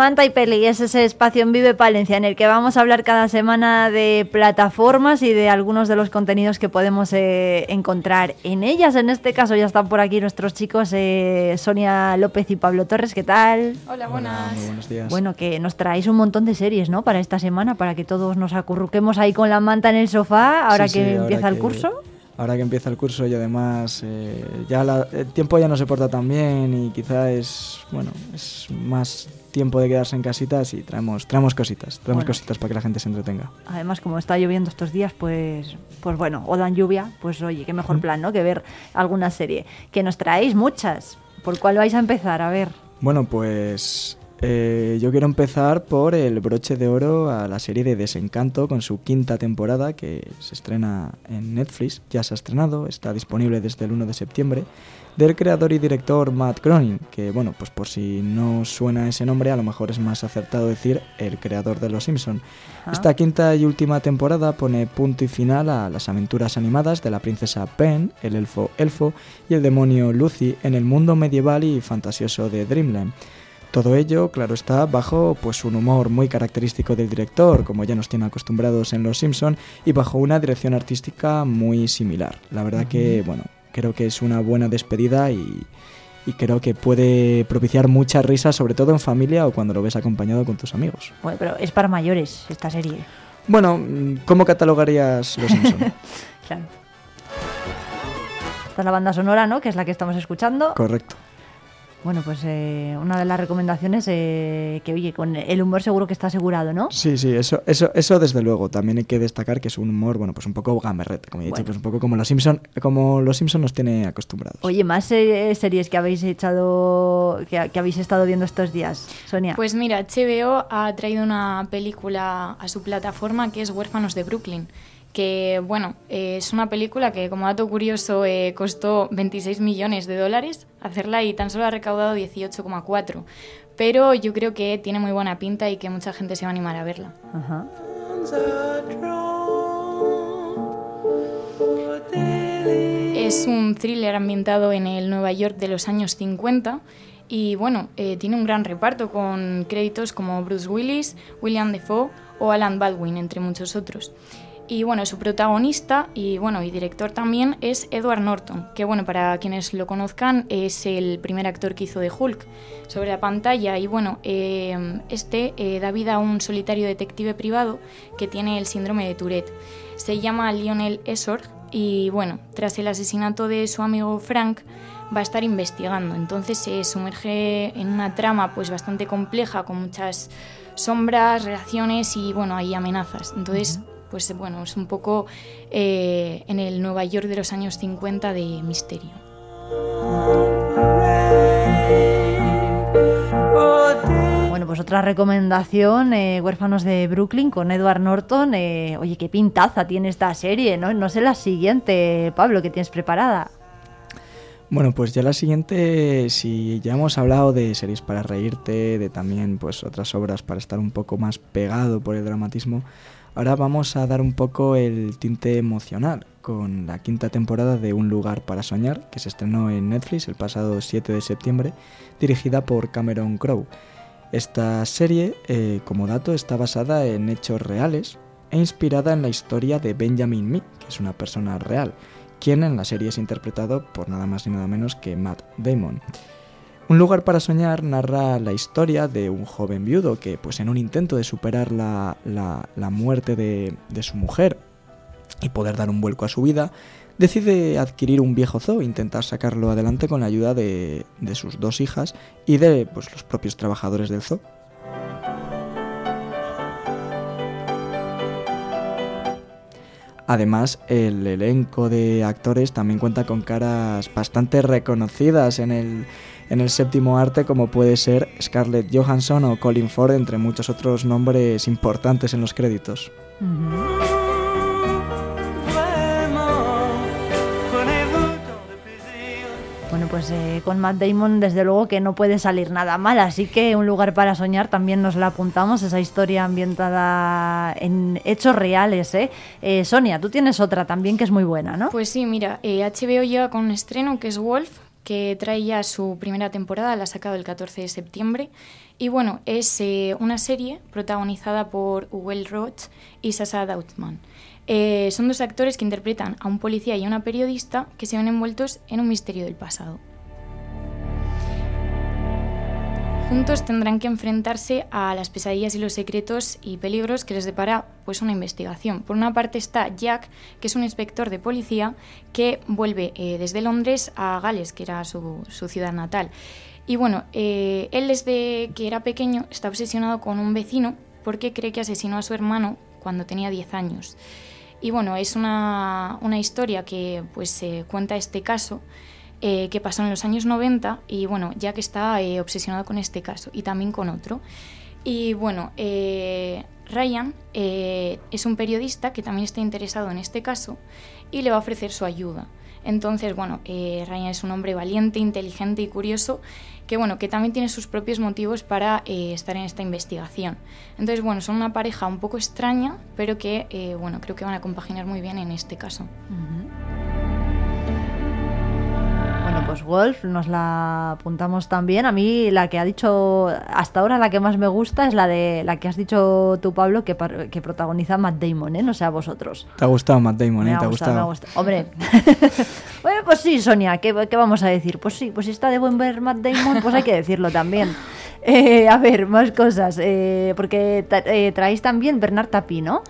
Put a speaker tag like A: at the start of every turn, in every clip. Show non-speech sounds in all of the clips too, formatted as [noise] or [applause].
A: Manta y Peli es ese espacio en Vive Palencia en el que vamos a hablar cada semana de plataformas y de algunos de los contenidos que podemos eh, encontrar en ellas. En este caso ya están por aquí nuestros chicos eh, Sonia López y Pablo Torres. ¿Qué tal?
B: Hola, buenas.
C: buenos días.
A: Bueno, que nos traéis un montón de series, ¿no? Para esta semana, para que todos nos acurruquemos ahí con la manta en el sofá ahora
C: Sí,
A: que
C: sí, ahora
A: empieza el
C: que-
A: curso.
C: Ahora que empieza el curso y además eh, ya la- el tiempo ya no se porta tan bien y quizá es, bueno, es más tiempo de quedarse en casitas y traemos, traemos cositas, traemos
A: Bueno.
C: cositas para que la gente se entretenga.
A: Además, como está lloviendo estos días, pues, pues bueno, o dan lluvia, pues oye, qué mejor plan, ¿no? Que ver alguna serie. Que nos traéis muchas. ¿Por cuál vais a empezar? A ver.
C: Bueno, pues eh, yo quiero empezar por el broche de oro a la serie de Desencanto con su quinta temporada que se estrena en Netflix, ya se ha estrenado, está disponible desde el 1 de septiembre, del creador y director Matt Groening, que bueno, pues por si no suena ese nombre, a lo mejor es más acertado decir el creador de Los Simpson. Esta quinta y última temporada pone punto y final a las aventuras animadas de la princesa Pen, el elfo Elfo y el demonio Lucy en el mundo medieval y fantasioso de Dreamland. Todo ello, claro está, bajo pues un humor muy característico del director, como ya nos tiene acostumbrados en Los Simpson, y bajo una dirección artística muy similar. La verdad que, bueno, creo que es una buena despedida y, y creo que puede propiciar mucha risa, sobre todo en familia o cuando lo ves acompañado con tus amigos.
A: Bueno, pero es para mayores esta serie.
C: Bueno, ¿cómo catalogarías Los Simpson? [laughs]
A: Claro. Esta es la banda sonora, ¿no? Que es la que estamos escuchando.
C: Correcto.
A: Bueno, pues eh, una de las recomendaciones eh, que, oye, con el humor seguro que está asegurado, ¿no?
C: Sí, sí, eso, eso, eso desde luego. También hay que destacar que es un humor, bueno, pues un poco gamberrete, como he dicho,
A: Bueno.
C: pues un poco como los Simpson, como los Simpson nos tiene acostumbrados.
A: Oye, más eh, series que habéis echado, que, que habéis estado viendo estos días, Sonia.
B: Pues mira, HBO ha traído una película a su plataforma que es Huérfanos de Brooklyn. Que, bueno, eh, es una película que, como dato curioso, eh, costó 26 millones de dólares hacerla y tan solo ha recaudado 18,4. Pero yo creo que tiene muy buena pinta y que mucha gente se va a animar a verla.
A: Ajá.
B: Es un thriller ambientado en el Nueva York de los años 50 y bueno, eh, tiene un gran reparto con créditos como Bruce Willis, William Defoe o Alan Baldwin, entre muchos otros. Y bueno, su protagonista y bueno, y director también es Edward Norton, que bueno, para quienes lo conozcan es el primer actor que hizo de Hulk sobre la pantalla y bueno, eh, este eh, da vida a un solitario detective privado que tiene el síndrome de Tourette. Se llama Lionel Esor y bueno, tras el asesinato de su amigo Frank va a estar investigando. Entonces se sumerge en una trama pues bastante compleja con muchas sombras, relaciones y bueno, hay amenazas. Entonces, pues bueno, es un poco eh, en el Nueva York de los años 50 de misterio.
A: Bueno, pues otra recomendación, eh, Huérfanos de Brooklyn con Edward Norton. eh, oye, qué pintaza tiene esta serie, ¿no? No sé la siguiente, Pablo, que tienes preparada.
C: Bueno, pues ya la siguiente, si ya hemos hablado de series para reírte, de también pues otras obras para estar un poco más pegado por el dramatismo, ahora vamos a dar un poco el tinte emocional con la quinta temporada de Un lugar para soñar, que se estrenó en Netflix el pasado 7 de septiembre, dirigida por Cameron Crowe. Esta serie, eh, como dato, está basada en hechos reales e inspirada en la historia de Benjamin Mee, que es una persona real, quien en la serie es interpretado por nada más ni nada menos que Matt Damon. Un lugar para soñar narra la historia de un joven viudo que, pues en un intento de superar la, la- la muerte de, de su mujer y poder dar un vuelco a su vida, decide adquirir un viejo zoo e intentar sacarlo adelante con la ayuda de, de sus dos hijas y de pues, los propios trabajadores del zoo. Además, el elenco de actores también cuenta con caras bastante reconocidas en el, en el séptimo arte, como puede ser Scarlett Johansson o Colin Ford, entre muchos otros nombres importantes en los créditos.
A: Bueno, pues eh, con Matt Damon desde luego que no puede salir nada mal, así que un lugar para soñar también nos la apuntamos, esa historia ambientada en hechos reales. ¿eh? Eh, Sonia, tú tienes otra también que es muy buena, ¿no?
B: Pues sí, mira, eh, HBO llega con un estreno que es Wolf, que trae ya su primera temporada, la ha sacado el 14 de septiembre. Y bueno, es eh, una serie protagonizada por Will Roach y Sasa Dautman. Eh, son dos actores que interpretan a un policía y a una periodista que se ven envueltos en un misterio del pasado. Juntos tendrán que enfrentarse a las pesadillas y los secretos y peligros que les depara pues, una investigación. Por una parte está Jack, que es un inspector de policía que vuelve eh, desde Londres a Gales, que era su, ciudad natal. Y bueno, eh, él desde que era pequeño está obsesionado con un vecino porque cree que asesinó a su hermano cuando tenía 10 años. Y bueno, es una, historia que pues cuenta este caso eh, que pasó en los años 90 y bueno, que está eh, obsesionado con este caso y también con otro. Y bueno, eh, Ryan es un periodista que también está interesado en este caso y le va a ofrecer su ayuda. Entonces, bueno, Ryan es un hombre valiente, inteligente y curioso que, bueno, que también tiene sus propios motivos para estar en esta investigación. Entonces, bueno, son una pareja un poco extraña, pero que, bueno, creo que van a compaginar muy bien en este caso.
A: Pues Wolf nos la apuntamos también. A mí la que ha dicho hasta ahora la que más me gusta es la de la que has dicho tú Pablo que, que protagoniza Matt Damon, ¿eh? No sé a vosotros.
C: Te ha gustado Matt Damon, ¿eh? ¿Te ha gustado? Me ha
A: gustado. Hombre. [laughs] bueno, pues sí, Sonia, ¿qué, vamos a decir? Pues sí, pues si está de buen ver Matt Damon, pues hay que decirlo también. [laughs] Eh, a ver, más cosas. Eh, porque eh, traéis también Bernard Tapie, ¿no?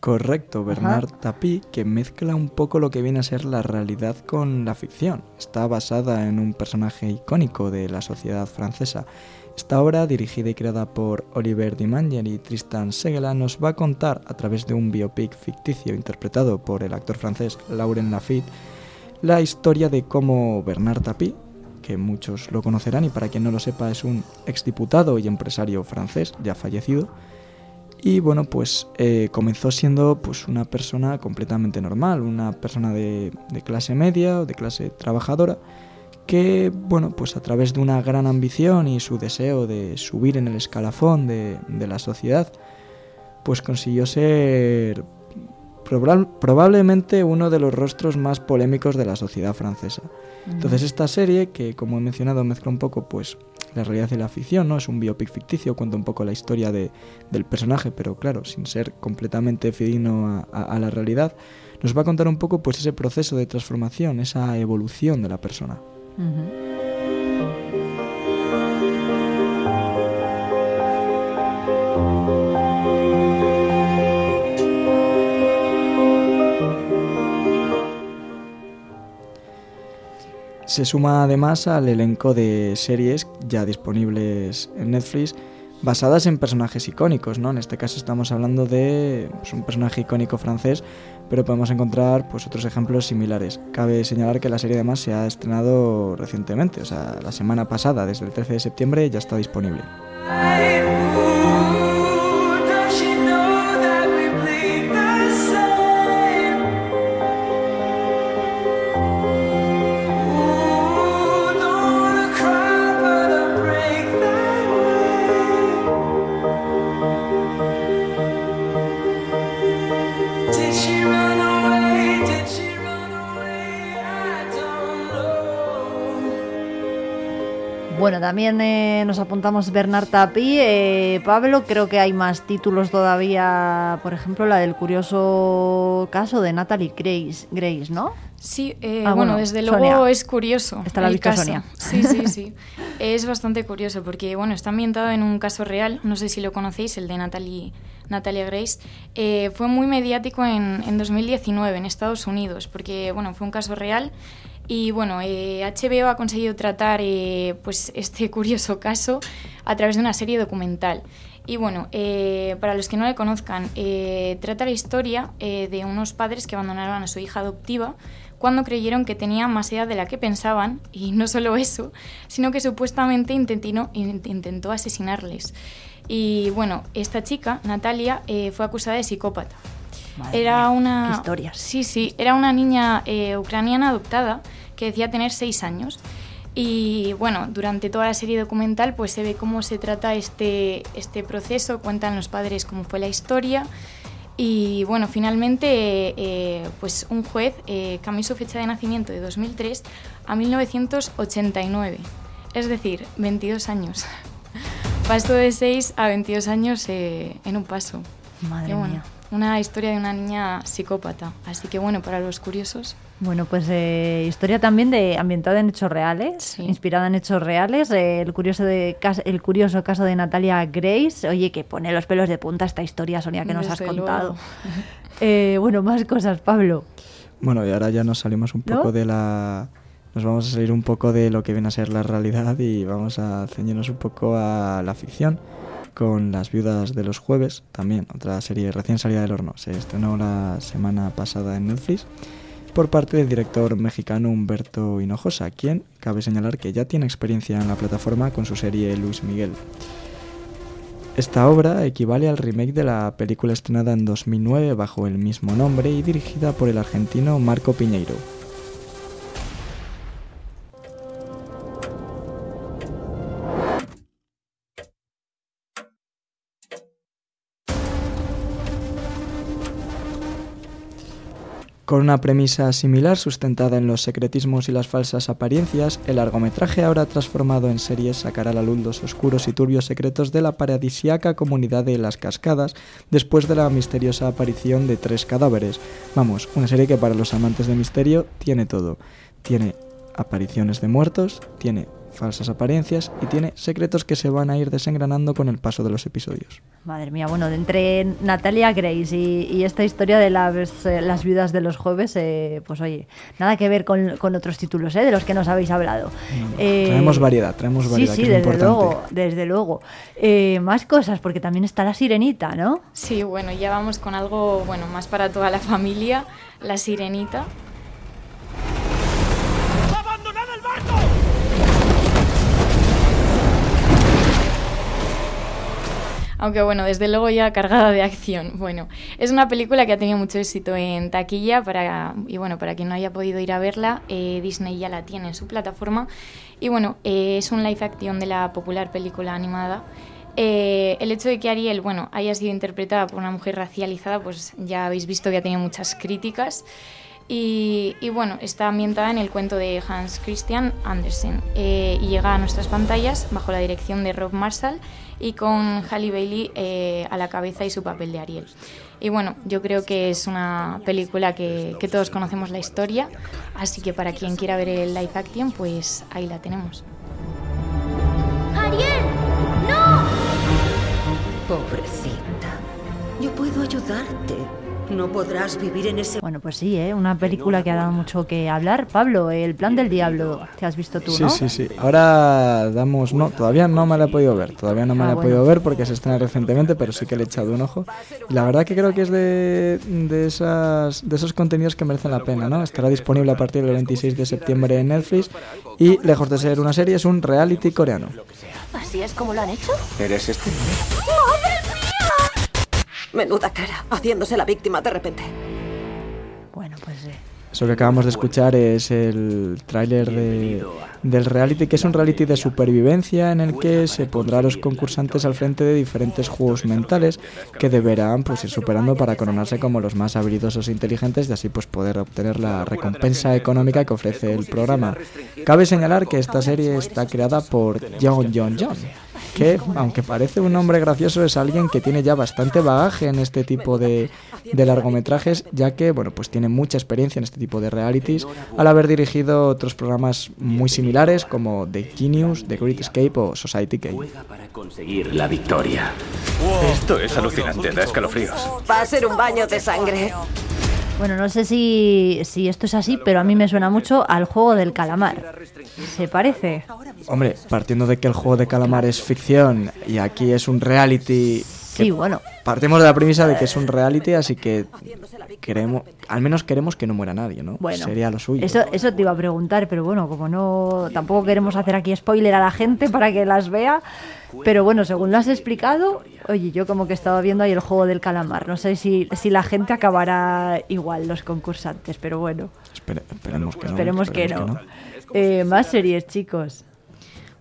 C: Correcto, Bernard Tapie, que mezcla un poco lo que viene a ser la realidad con la ficción. Está basada en un personaje icónico de la sociedad francesa. Esta obra, dirigida y creada por Oliver Dimanger y Tristan Segela, nos va a contar, a través de un biopic ficticio interpretado por el actor francés Laurent Lafitte, la historia de cómo Bernard Tapie, que muchos lo conocerán y para quien no lo sepa es un exdiputado y empresario francés ya fallecido, y bueno, pues eh, comenzó siendo pues una persona completamente normal, una persona de, clase media o de clase trabajadora, que bueno, pues a través de una gran ambición y su deseo de subir en el escalafón de, la sociedad, pues consiguió ser probablemente uno de los rostros más polémicos de la sociedad francesa. Entonces esta serie, que como he mencionado mezcla un poco pues la realidad y la ficción, ¿no? Es un biopic ficticio, cuenta un poco la historia de, del personaje, pero claro, sin ser completamente fidedigno a, la realidad, nos va a contar un poco pues ese proceso de transformación, esa evolución de la persona. Se suma además al elenco de series ya disponibles en Netflix basadas en personajes icónicos, ¿no? En este caso estamos hablando de pues, un personaje icónico francés, pero podemos encontrar pues otros ejemplos similares. Cabe señalar que la serie además se ha estrenado recientemente, o sea, la semana pasada, desde el 13 de septiembre ya está disponible.
A: Bueno, también eh, nos apuntamos Bernard Tapie. Eh, Pablo, creo que hay más títulos todavía. Por ejemplo, la del curioso caso de Natalie Grace, Grace ¿no?
B: Sí, eh, ah, bueno, desde luego es curioso.
A: Está la
B: el
A: caso. Sonia.
B: Sí, sí, [laughs] sí. es bastante curioso porque, bueno, está ambientado en un caso real. No sé si lo conocéis, el de Natalie, Natalia Grace. fue muy mediático en, en 2019 en Estados Unidos porque, bueno, fue un caso real y bueno, HBO eh, ha conseguido tratar eh, pues este [laughs] curioso caso a través de una serie documental. Y bueno, eh, para los que no le conozcan, trata la historia de unos padres que abandonaron a su hija adoptiva cuando creyeron que tenía más edad de la que pensaban, y no solo eso, sino que supuestamente intentino, intentó asesinarles. Y bueno, esta chica, Natalia, fue acusada de psicópata. era una
A: historia.
B: Sí, sí, era una niña ucraniana adoptada que decía tener seis años. Y bueno, durante toda la serie documental pues se ve cómo se trata este, este proceso, cuentan los padres cómo fue la historia Y bueno, finalmente, eh, pues un juez eh, cambió su fecha de nacimiento de 2003 a 1989, es decir, 22 años. [laughs] Pasó de 6 a 22 años eh, en un paso.
A: Madre mía.
B: Una historia de una niña psicópata. Así que bueno, para los curiosos.
A: Bueno, pues eh, historia también de ambientada en hechos reales, inspirada en hechos reales. Eh, el, curioso de, el curioso caso de Natalia Grace. Oye, que pone los pelos de punta esta historia, Sonia, que nos has contado. [laughs] Eh, bueno, más cosas, Pablo.
C: Bueno, y ahora ya nos salimos un poco de la... Nos vamos a salir un poco de lo que viene a ser la realidad y vamos a ceñirnos un poco a la ficción con Las viudas de los jueves, también otra serie recién salida del horno. Se estrenó la semana pasada en Netflix por parte del director mexicano Humberto Hinojosa, quien cabe señalar que ya tiene experiencia en la plataforma con su serie Luis Miguel. Esta obra equivale al remake de la película estrenada en 2009 bajo el mismo nombre y dirigida por el argentino Marco Piñeiro. Con una premisa similar sustentada en los secretismos y las falsas apariencias, el largometraje ahora transformado en serie sacará a la luz los oscuros y turbios secretos de la paradisiaca comunidad de Las Cascadas después de la misteriosa aparición de tres cadáveres. Vamos, una serie que para los amantes de misterio tiene todo. Tiene apariciones de muertos, tiene falsas apariencias y tiene secretos que se van a ir desengranando con el paso de los episodios.
A: Madre mía, bueno, entre Natalia Grace y, esta historia de las, eh, las viudas de los jueves, eh, pues oye, nada que ver con, otros títulos eh, de los que nos habéis hablado.
C: traemos variedad, traemos variedad.
A: Sí, sí, desde luego, desde luego. más cosas, porque también está la sirenita, ¿no?
B: Sí, bueno, ya vamos con algo, bueno, más para toda la familia, la sirenita. Aunque bueno, desde luego ya cargada de acción. Bueno, es una película que ha tenido mucho éxito en taquilla para, y bueno, para quien no haya podido ir a verla, eh, Disney ya la tiene en su plataforma y bueno, eh, es un live action de la popular película animada. Eh, el hecho de que Ariel bueno, haya sido interpretada por una mujer racializada, pues ya habéis visto que ha tenido muchas críticas. Y, bueno, está ambientada en el cuento de Hans Christian Andersen y llega a nuestras pantallas bajo la dirección de Rob Marshall y con Halle Bailey eh, a la cabeza y su papel de Ariel. Y bueno, yo creo que es una película que, que todos conocemos la historia, así que para quien quiera ver el live action, pues ahí la tenemos.
D: ¡Ariel! ¡No! Pobrecita, yo puedo ayudarte. No podrás vivir en ese...
A: Bueno, pues sí, ¿eh? una película que ha dado mucho que hablar. Pablo, El plan del diablo, ¿te has visto tú,
C: sí, Sí, sí, Ahora damos... No, todavía no me la he podido ver. Todavía no me la he ah, podido ver porque se estrena recientemente, pero sí que le he echado un ojo. Y la verdad que creo que es de, de, esas, de esos contenidos que merecen la pena, ¿no? Estará disponible a partir del 26 de septiembre en Netflix y, lejos de ser una serie, es un reality coreano.
D: ¿Así es como lo han hecho?
E: ¿Eres este?
D: Menuda cara, haciéndose la víctima de repente.
A: Bueno, pues sí.
C: Eso que acabamos de escuchar es el tráiler de, del reality, que es un reality de supervivencia en el que se pondrá a los concursantes al frente de diferentes juegos mentales que deberán pues, ir superando para coronarse como los más habilidosos e inteligentes y así pues, poder obtener la recompensa económica que ofrece el programa. Cabe señalar que esta serie está creada por John John John que, aunque parece un hombre gracioso, es alguien que tiene ya bastante bagaje en este tipo de, de largometrajes, ya que, bueno, pues tiene mucha experiencia en este tipo de realities, al haber dirigido otros programas muy similares como The Genius, The Great Escape o Society K.
E: para conseguir la victoria. Esto es alucinante, da escalofríos.
D: Va a ser un baño de sangre.
A: Bueno, no sé si, si, esto es así, pero a mí me suena mucho al juego del calamar. ¿Se parece?
C: Hombre, partiendo de que el juego de calamar es ficción y aquí es un reality.
A: Sí, bueno.
C: Partimos de la premisa de que es un reality, así que queremos, al menos queremos que no muera nadie, ¿no?
A: Bueno,
C: sería lo suyo.
A: Eso, eso te iba a preguntar, pero bueno, como no, tampoco queremos hacer aquí spoiler a la gente para que las vea. Pero bueno, según lo has explicado, oye, yo como que estaba viendo ahí el juego del calamar. No sé si, si la gente acabará igual, los concursantes, pero bueno.
C: esperemos que no.
A: Esperemos, que no. Eh, más series, chicos.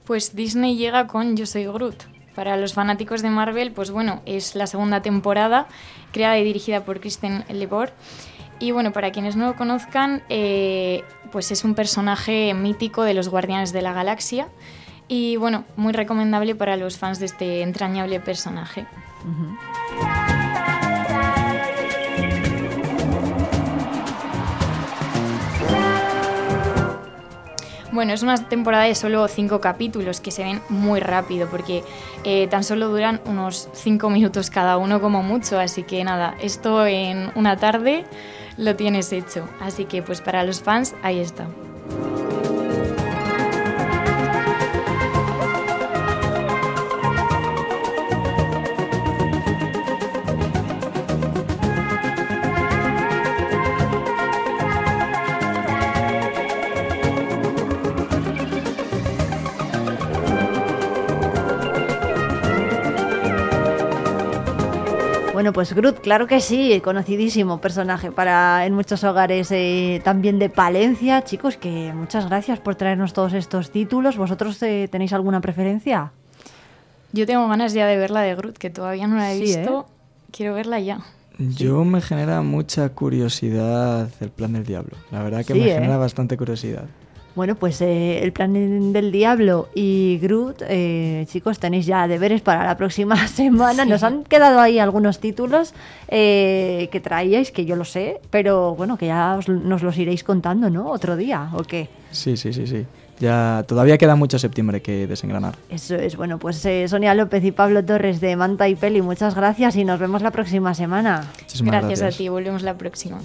B: Pues Disney llega con Yo soy Groot para los fanáticos de Marvel, pues bueno, es la segunda temporada, creada y dirigida por Kristen Lebor. Y bueno, para quienes no lo conozcan, eh, pues es un personaje mítico de los Guardianes de la Galaxia. Y bueno, muy recomendable para los fans de este entrañable personaje. Bueno, es una temporada de solo cinco capítulos que se ven muy rápido porque eh, tan solo duran unos cinco minutos cada uno como mucho, así que nada, esto en una tarde lo tienes hecho. Así que pues para los fans ahí está.
A: Pues Groot, claro que sí, conocidísimo personaje para en muchos hogares eh, también de Palencia. Chicos, que muchas gracias por traernos todos estos títulos. ¿Vosotros eh, tenéis alguna preferencia?
B: Yo tengo ganas ya de ver la de Groot, que todavía no la he
A: Sí,
B: visto. Quiero verla ya.
C: Yo me genera mucha curiosidad el plan del diablo. La verdad que
A: Sí,
C: me
A: ¿eh?
C: genera bastante curiosidad.
A: Bueno, pues eh, el plan del diablo y Groot, eh, chicos, tenéis ya deberes para la próxima [laughs] semana. Nos han quedado ahí algunos títulos eh, que traíais, que yo lo sé, pero bueno, que ya os- nos los iréis contando, ¿no? Otro día, ¿o qué?
C: Sí, sí, sí, sí. Ya todavía queda mucho septiembre que desengranar.
A: Eso es, bueno, pues eh, Sonia López y Pablo Torres de Manta y Peli, muchas gracias y nos vemos la próxima semana.
C: Muchísimas
B: gracias,
C: gracias.
B: a ti, volvemos la próxima.